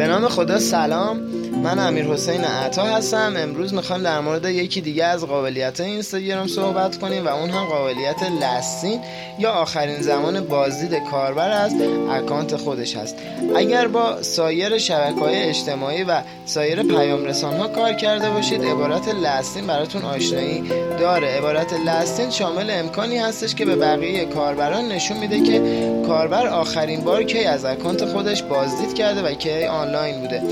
به نام خدا سلام. من امیر حسین عطا هستم. امروز می‌خوایم در مورد یکی دیگه از قابلیت اینستاگرام صحبت کنیم و اون هم قابلیت لستین یا آخرین زمان بازدید کاربر از اکانت خودش هست. اگر با سایر شبکه های اجتماعی و سایر پیام رسان ها کار کرده باشید عبارت لستین براتون آشنایی داره. عبارت لستین شامل امکانی هستش که به بقیه کاربران نشون میده که کاربر آخرین بار کی از account خودش بازدید کرده و کی آنلاین بوده.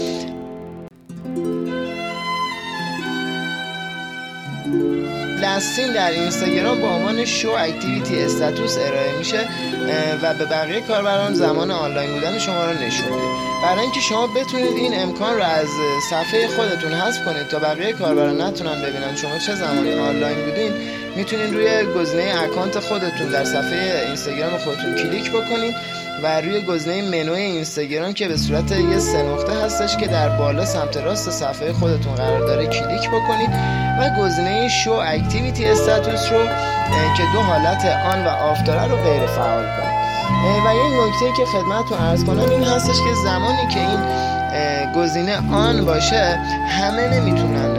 last seen در اینستاگرام با عنوان Show Activity Status ارائه میشه و به بقیه کاربران زمان آنلاین بودن شما رو نشون میده. برای اینکه شما بتونید این امکان رو از صفحه خودتون حذف کنید تا بقیه کاربران نتونن ببینن شما چه زمانی آنلاین بودین می‌تونید روی گزینه account خودتون در صفحه اینستاگرام خودتون کلیک بکنید و روی گزینه منوی اینستاگرام که به صورت یه سه نقطه هستش که در بالا سمت راست صفحه خودتون قرار داره کلیک بکنید و گزینه Show Activity Status رو که دو حالت on و off داره رو غیر فعال کنید. و یه نکته که خدمتتون عرض کنم این هستش که زمانی که این گزینه on باشه همه نمی‌تونن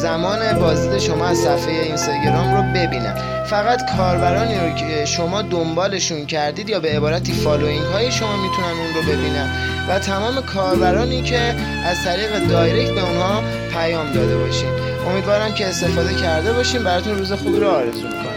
زمان بازدید شما از صفحه اینستاگرام رو ببینن فقط کاربرانی رو که شما دنبالشون کردید یا به عبارتی following های شما می‌تونن اون رو ببینن. و تمام کاربرانی که از طریق direct به اونها پیام داده باشین. امیدوارم که استفاده کرده باشین. براتون روز خوبی رو آرزو کنم